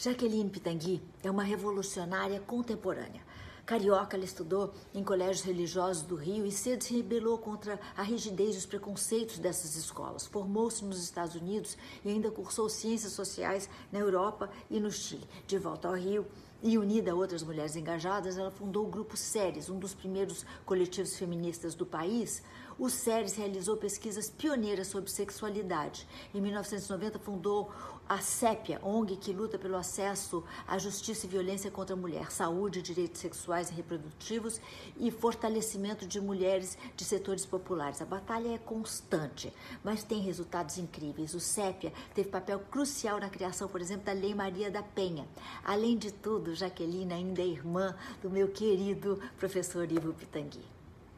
Jaqueline Pitangui é uma revolucionária contemporânea. Carioca, ela estudou em colégios religiosos do Rio e cedo se rebelou contra a rigidez e os preconceitos dessas escolas. Formou-se nos Estados Unidos e ainda cursou ciências sociais na Europa e no Chile. De volta ao Rio, e unida a outras mulheres engajadas, ela fundou o Grupo Séries, um dos primeiros coletivos feministas do país. O Séries realizou pesquisas pioneiras sobre sexualidade. Em 1990 fundou a CEPIA, ONG que luta pelo acesso à justiça e violência contra a mulher, saúde, direitos sexuais e reprodutivos e fortalecimento de mulheres de setores populares. A batalha é constante, mas tem resultados incríveis. O CEPIA teve papel crucial na criação, por exemplo, da Lei Maria da Penha. Além de tudo, Jaqueline ainda é irmã do meu querido professor Ivo Pitangui.